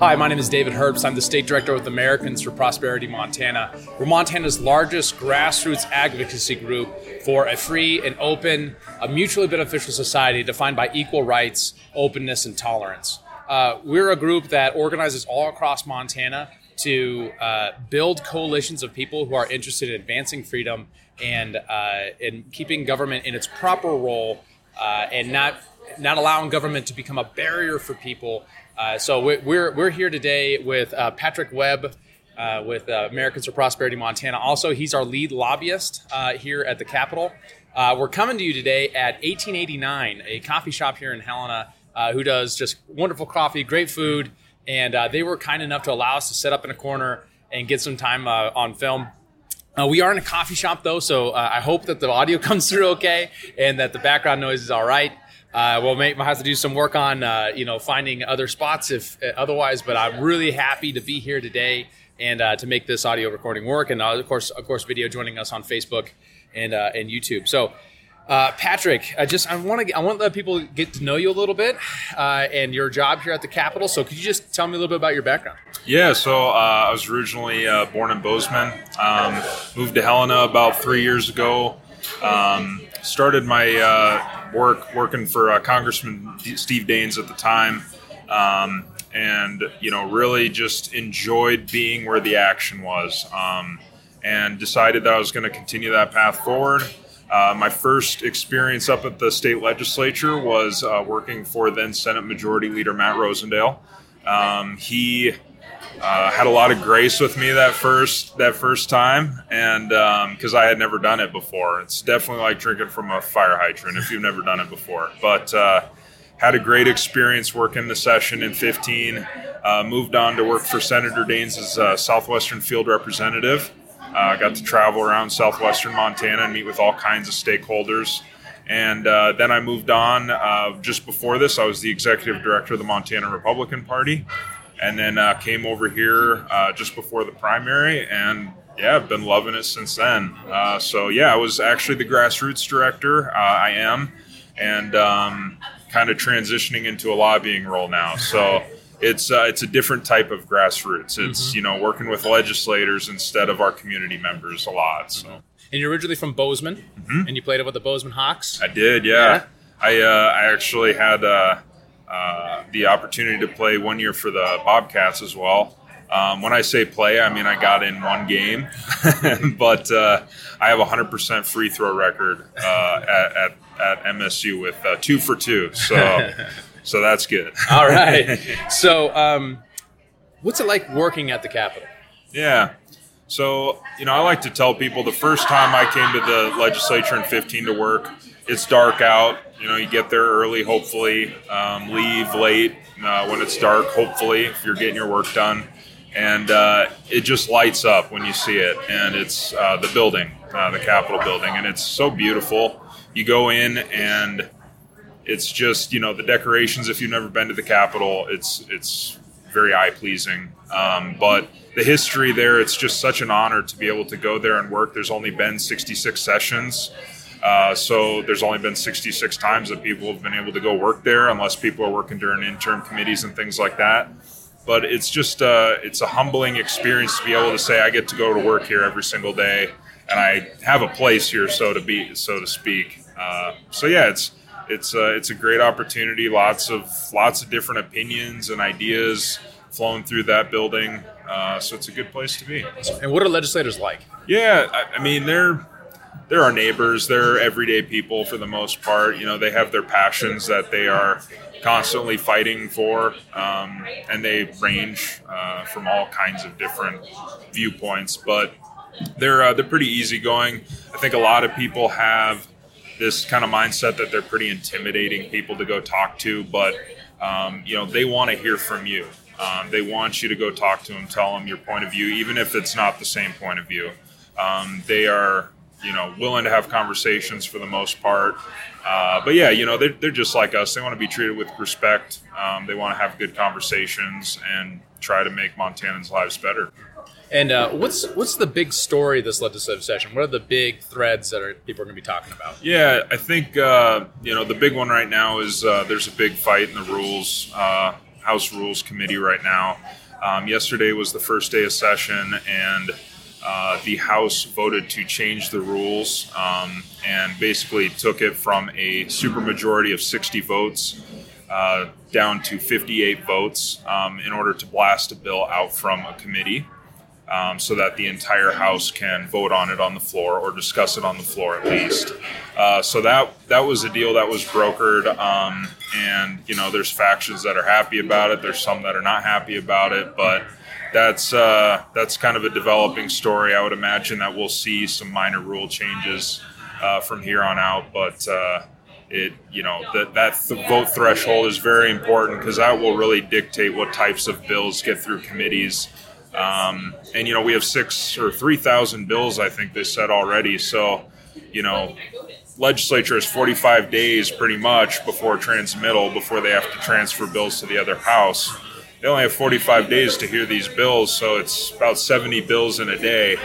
Hi, my name is David Herbst. I'm the state director with Americans for Prosperity Montana. We're Montana's largest grassroots advocacy group for a free and open, a mutually beneficial society defined by equal rights, openness, and tolerance. Uh, we're a group that organizes all across Montana to uh, build coalitions of people who are interested in advancing freedom and uh, in keeping government in its proper role uh, and not not allowing government to become a barrier for people. Uh, so we're we're here today with uh, Patrick Webb. Uh, with Americans for Prosperity Montana. Also, he's our lead lobbyist here at the Capitol. we're coming to you today at 1889, a coffee shop here in Helena, who does just wonderful coffee, great food, and uh, they were kind enough to allow us to set up in a corner and get some time uh, on film. Uh, we are in a coffee shop though, so uh, I hope that the audio comes through okay and that the background noise is all right. Uh, we'll may, have to do some work on uh, you know finding other spots if otherwise, but I'm really happy to be here today and to make this audio recording work, and of course, of course, video joining us on Facebook and and YouTube. So. Uh, Patrick, I just I want to I want to let people get to know you a little bit uh, and your job here at the Capitol. So could you just tell me a little bit about your background? Yeah, so uh, I was originally uh, born in Bozeman. Um, moved to Helena about three years ago. Um, started my uh, work working for uh, Congressman Steve Daines at the time. Um, and you know really just enjoyed being where the action was um, and decided that i was going to continue that path forward uh, my first experience up at the state legislature was uh, working for then Senate Majority Leader Matt Rosendale. Um, he uh, had a lot of grace with me that first that first time, and because um, I had never done it before, it's definitely like drinking from a fire hydrant if you've never done it before. But uh, had a great experience working the session in 15. Uh, moved on to work for Senator Daines as a Southwestern field representative. I uh, got to travel around southwestern Montana and meet with all kinds of stakeholders. And uh, then I moved on. Uh, just before this, I was the executive director of the Montana Republican Party. And then uh, came over here uh, just before the primary. And yeah, I've been loving it since then. Uh, so yeah, I was actually the grassroots director. I am. And um, kind of transitioning into a lobbying role now. So it's uh, it's a different type of grassroots. It's mm-hmm. you know working with legislators instead of our community members a lot. So. And you're originally from Bozeman, mm-hmm. and you played with the Bozeman Hawks. I did, yeah. yeah. I uh, I actually had uh, uh, the opportunity to play one year for the Bobcats as well. Um, when I say play, I mean I got in one game, but uh, I have a hundred percent free throw record uh, at, at, at MSU with uh, two for two. So so that's good. All right. So, um, what's it like working at the Capitol? Yeah. So, you know, I like to tell people the first time I came to the legislature in 15 to work, it's dark out. You know, you get there early, hopefully, um, leave late uh, when it's dark, hopefully, if you're getting your work done. And uh, it just lights up when you see it. And it's uh, the building, uh, the Capitol building, and it's so beautiful. You go in and it's just you know the decorations. If you've never been to the Capitol, it's it's very eye pleasing. Um, but the history there, it's just such an honor to be able to go there and work. There's only been 66 sessions. Uh, so there's only been 66 times that people have been able to go work there, unless people are working during interim committees and things like that. But it's just uh, it's a humbling experience to be able to say I get to go to work here every single day, and I have a place here, so to be so to speak. Uh, so yeah, it's it's a, it's a great opportunity. Lots of lots of different opinions and ideas flowing through that building. Uh, so it's a good place to be. And what are legislators like? Yeah, I, I mean they're they're our neighbors. They're everyday people for the most part. You know, they have their passions that they are constantly fighting for, um, and they range uh, from all kinds of different viewpoints. But they're uh, they're pretty easygoing. I think a lot of people have this kind of mindset that they're pretty intimidating people to go talk to, but um, you know they want to hear from you. Um, they want you to go talk to them, tell them your point of view, even if it's not the same point of view. Um, they are you know willing to have conversations for the most part. Uh, but yeah, you know they're, they're just like us. They want to be treated with respect. Um, they want to have good conversations and try to make Montanans' lives better. And uh, what's what's the big story this legislative session? What are the big threads that are, people are going to be talking about? Yeah, I think uh, you know the big one right now is uh, there's a big fight in the rules. Uh, House Rules Committee right now. Um, yesterday was the first day of session, and uh, the House voted to change the rules um, and basically took it from a supermajority of 60 votes uh, down to 58 votes um, in order to blast a bill out from a committee um, so that the entire House can vote on it on the floor or discuss it on the floor at least. Uh, so that that was a deal that was brokered, um, and you know, there's factions that are happy about it. There's some that are not happy about it, but that's uh, that's kind of a developing story. I would imagine that we'll see some minor rule changes uh, from here on out, but uh, it you know that that th- vote threshold is very important because that will really dictate what types of bills get through committees. Um, and you know we have six or three thousand bills, I think they said already. So you know, legislature has 45 days pretty much before transmittal before they have to transfer bills to the other house they only have 45 days to hear these bills, so it's about 70 bills in a day.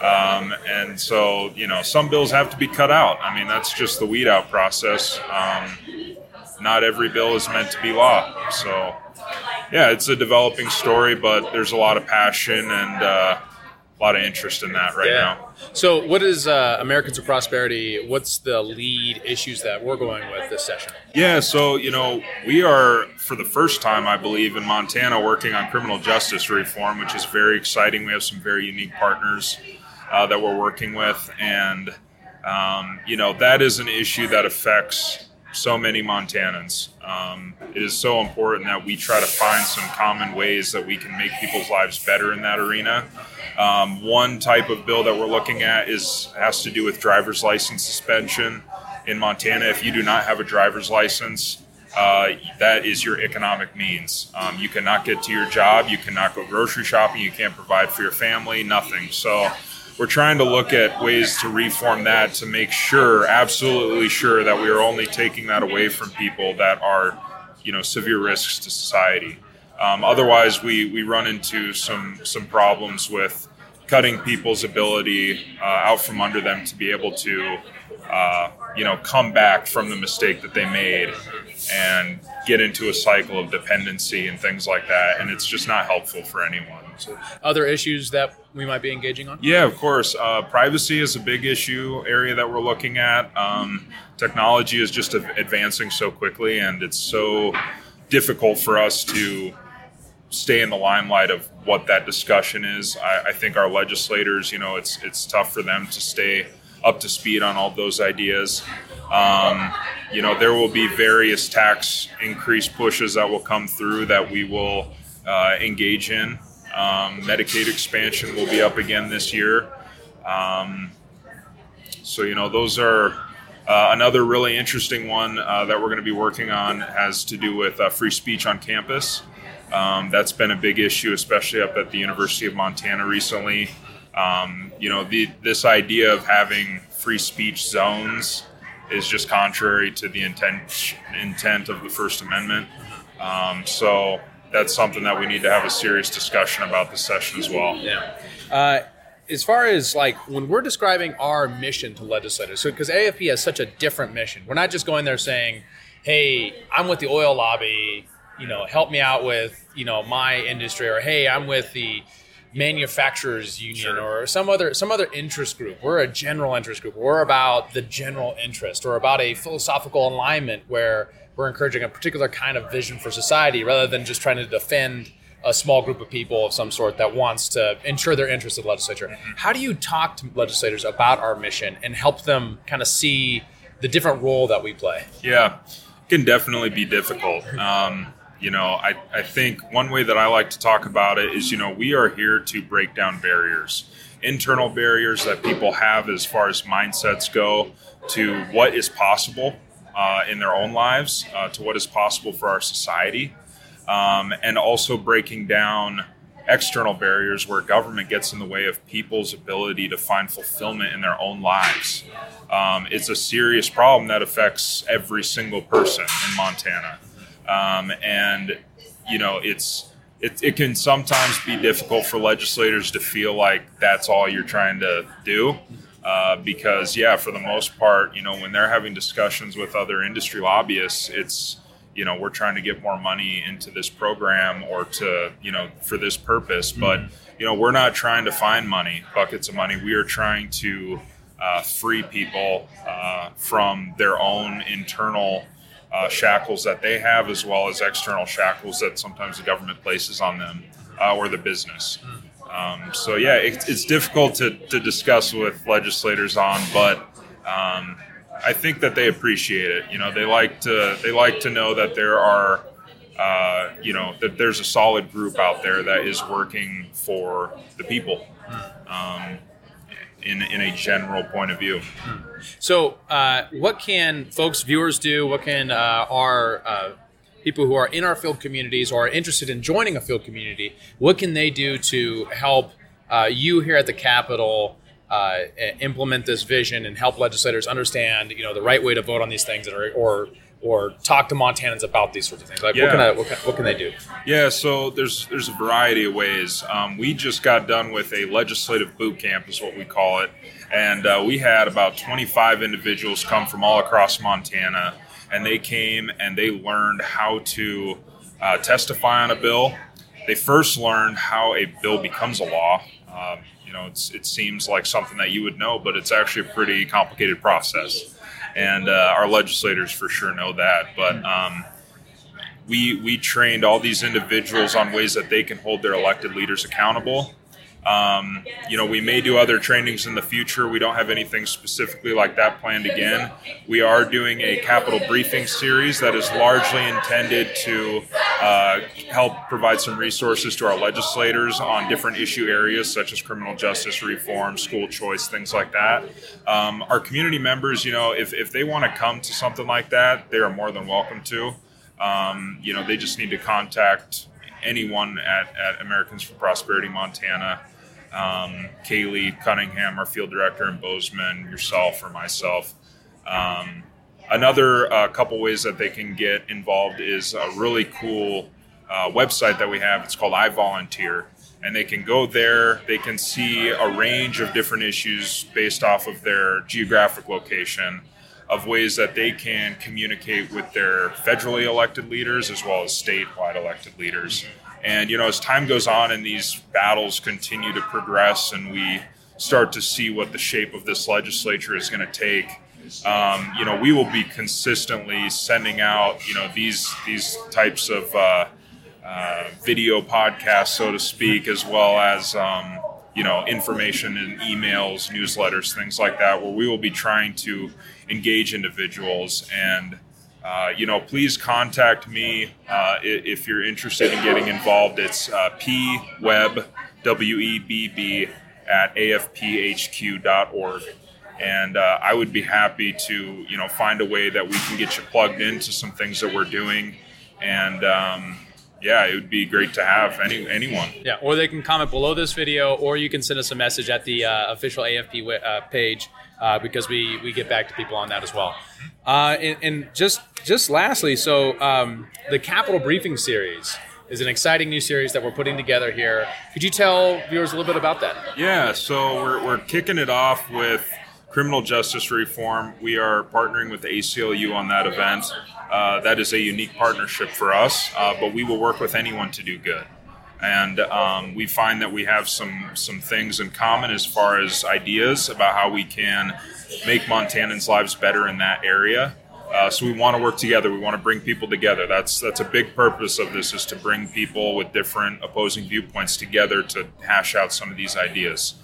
Um, and so, you know, some bills have to be cut out. I mean, that's just the weed out process. Um, not every bill is meant to be law. So, yeah, it's a developing story, but there's a lot of passion and uh, a lot of interest in that right yeah. now. So, what is uh, Americans for Prosperity? What's the lead issues that we're going with this session? Yeah, so you know, we are for the first time, I believe, in Montana working on criminal justice reform, which is very exciting. We have some very unique partners uh, that we're working with, and um, you know, that is an issue that affects so many Montanans. Um, it is so important that we try to find some common ways that we can make people's lives better in that arena. Um, one type of bill that we're looking at is has to do with driver's license suspension in Montana. If you do not have a driver's license, uh, that is your economic means. Um, you cannot get to your job, you cannot go grocery shopping, you can't provide for your family, nothing. So we're trying to look at ways to reform that to make sure, absolutely sure, that we are only taking that away from people that are, you know, severe risks to society. Um, otherwise, we, we run into some some problems with cutting people's ability uh, out from under them to be able to, uh, you know, come back from the mistake that they made and get into a cycle of dependency and things like that. And it's just not helpful for anyone. So, other issues that we might be engaging on? Yeah, of course. Uh, privacy is a big issue area that we're looking at. Um, technology is just advancing so quickly, and it's so difficult for us to stay in the limelight of what that discussion is. I, I, think our legislators, you know, it's it's tough for them to stay up to speed on all those ideas. Um, you know, there will be various tax increase pushes that will come through that we will uh, engage in. Um, Medicaid expansion will be up again this year. Um, so, you know, those are uh, another really interesting one uh, that we're going to be working on has to do with uh, free speech on campus. Um, that's been a big issue, especially up at the University of Montana recently. Um, you know, the, this idea of having free speech zones is just contrary to the intent intent of the First Amendment. Um, so that's something that we need to have a serious discussion about this session as well. Yeah. Uh, as far as like when we're describing our mission to legislators, so because AFP has such a different mission, we're not just going there saying, "Hey, I'm with the oil lobby you know, help me out with, you know, my industry or hey, I'm with the manufacturers union sure. or some other some other interest group. We're a general interest group. We're about the general interest or about a philosophical alignment where we're encouraging a particular kind of vision for society rather than just trying to defend a small group of people of some sort that wants to ensure their interest in the legislature. Mm-hmm. How do you talk to legislators about our mission and help them kind of see the different role that we play? Yeah, it can definitely be difficult. Um, you know, I, I think one way that I like to talk about it is, you know, we are here to break down barriers, internal barriers that people have as far as mindsets go to what is possible uh, in their own lives, uh, to what is possible for our society, um, and also breaking down external barriers where government gets in the way of people's ability to find fulfillment in their own lives. Um, it's a serious problem that affects every single person in Montana. Um, and you know, it's it, it can sometimes be difficult for legislators to feel like that's all you're trying to do. Uh, because yeah, for the most part, you know, when they're having discussions with other industry lobbyists, it's you know we're trying to get more money into this program or to you know for this purpose. But you know we're not trying to find money buckets of money. We are trying to uh, free people uh, from their own internal uh, shackles that they have as well as external shackles that sometimes the government places on them uh, or the business um, so yeah it, it's difficult to, to discuss with legislators on but um, I think that they appreciate it. You know, they like to they like to know that there are, uh, you know, that there's a solid group out there that is working for the people, um, in in a general point of view. So, uh, what can folks, viewers, do? What can uh, our uh, people who are in our field communities or are interested in joining a field community? What can they do to help uh, you here at the Capitol? uh, implement this vision and help legislators understand, you know, the right way to vote on these things, or or, or talk to Montanans about these sorts of things. Like, Yeah. what, can I, what, can, what can they do? Yeah, so there's there's a variety of ways. Um, we just got done with a legislative boot camp, is what we call it, and uh, we had about 25 individuals come from all across Montana, and they came and they learned how to uh, testify on a bill. They first learned how a bill becomes a law. Um, you know, it's, it seems like something that you would know, but it's actually a pretty complicated process, and uh, our legislators for sure know that. But um, we we trained all these individuals on ways that they can hold their elected leaders accountable. Um, you know, we may do other trainings in the future. We don't have anything specifically like that planned again. We are doing a capital briefing series that is largely intended to uh, help provide some resources to our legislators on different issue areas such as criminal justice reform, school choice, things like that. Um, our community members, you know, if, if they want to come to something like that, they are more than welcome to. Um, you know, they just need to contact anyone at, at Americans for Prosperity Montana. Um, Kaylee Cunningham, our field director in Bozeman, yourself or myself. Um, another uh, couple ways that they can get involved is a really cool uh, website that we have. It's called I Volunteer. And they can go there, they can see a range of different issues based off of their geographic location of ways that they can communicate with their federally elected leaders as well as statewide elected leaders. And you know, as time goes on and these battles continue to progress, and we start to see what the shape of this legislature is going to take, um, you know, we will be consistently sending out, you know, these these types of uh, uh, video podcasts, so to speak, as well as um, you know information in emails, newsletters, things like that, where we will be trying to engage individuals and. Uh, you know, please contact me uh, if you're interested in getting involved. It's uh, pwebb, W-E-B-B, at afphq.org. And uh, I would be happy to, you know, find a way that we can get you plugged into some things that we're doing. And um, yeah, it would be great to have any anyone. Yeah, or they can comment below this video, or you can send us a message at the uh, official AFP uh, page uh, because we, we get back to people on that as well. Uh, and, and just just lastly, so um, the Capital Briefing Series is an exciting new series that we're putting together here. Could you tell viewers a little bit about that? Yeah, so we're, we're kicking it off with criminal justice reform. We are partnering with ACLU on that event. Uh, that is a unique partnership for us, uh, but we will work with anyone to do good. And um, we find that we have some some things in common as far as ideas about how we can make Montanans' lives better in that area. Uh, so we want to work together. We want to bring people together. That's that's a big purpose of this is to bring people with different opposing viewpoints together to hash out some of these ideas.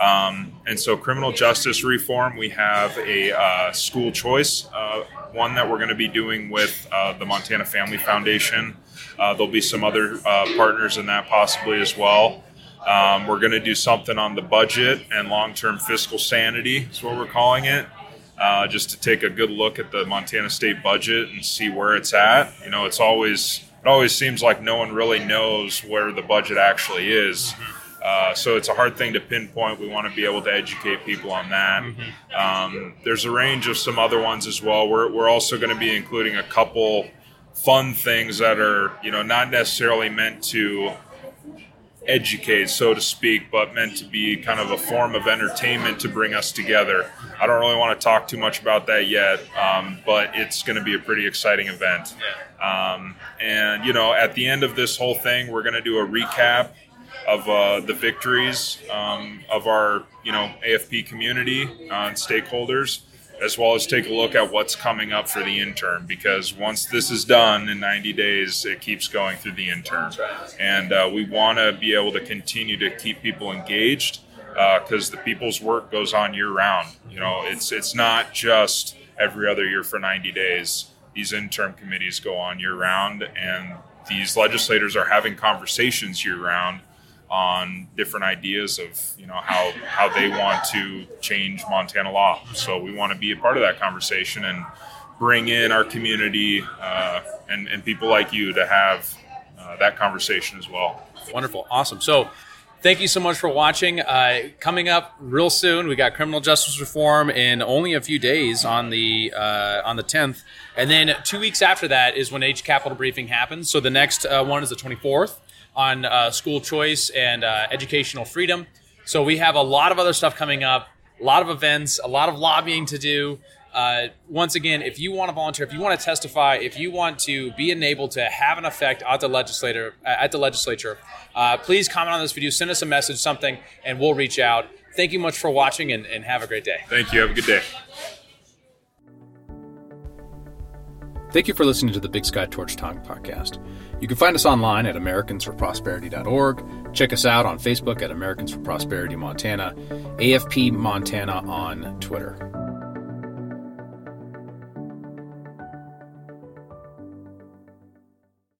Um, and so, criminal justice reform, we have a uh, school choice, uh, one that we're going to be doing with uh, the Montana Family Foundation. Uh, there'll be some other uh, partners in that possibly as well. Um, we're going to do something on the budget and long term fiscal sanity, is what we're calling it. Uh, just to take a good look at the Montana state budget and see where it's at. You know, it's always it always seems like no one really knows where the budget actually is. Uh, so it's a hard thing to pinpoint. We want to be able to educate people on that. Um, there's a range of some other ones as well. We're, we're also going to be including a couple fun things that are, you know, not necessarily meant to educate, so to speak, but meant to be kind of a form of entertainment to bring us together. I don't really want to talk too much about that yet, um, but it's going to be a pretty exciting event. Um, and, you know, at the end of this whole thing, we're going to do a recap of uh, the victories um, of our, you know, AFP community uh, and stakeholders as well as take a look at what's coming up for the interim because once this is done in 90 days, it keeps going through the interim. And uh, we want to be able to continue to keep people engaged because uh, the people's work goes on year round. You know, it's it's not just every other year for 90 days. These interim committees go on year round, and these legislators are having conversations year round on different ideas of you know how how they want to change Montana law. So we want to be a part of that conversation and bring in our community uh, and, and people like you to have uh, that conversation as well. Wonderful, awesome. So. Thank you so much for watching. Uh, coming up real soon, we got criminal justice reform in only a few days on the uh, on the 10th, and then two weeks after that is when Age Capital briefing happens. So the next uh, one is the 24th, on uh, school choice and uh, educational freedom. So we have a lot of other stuff coming up, a lot of events, a lot of lobbying to do. Uh, once again, if you want to volunteer, if you want to testify, if you want to be enabled to have an effect at the legislator at the legislature, uh, please comment on this video, send us a message, something, and we'll reach out. Thank you much for watching, and, and have a great day. Thank you. Have a good day. Thank you for listening to the Big Sky Torch Talk podcast. You can find us online at AmericansForProsperity.org. Check us out on Facebook at Americans for Prosperity Montana, AFP Montana on Twitter.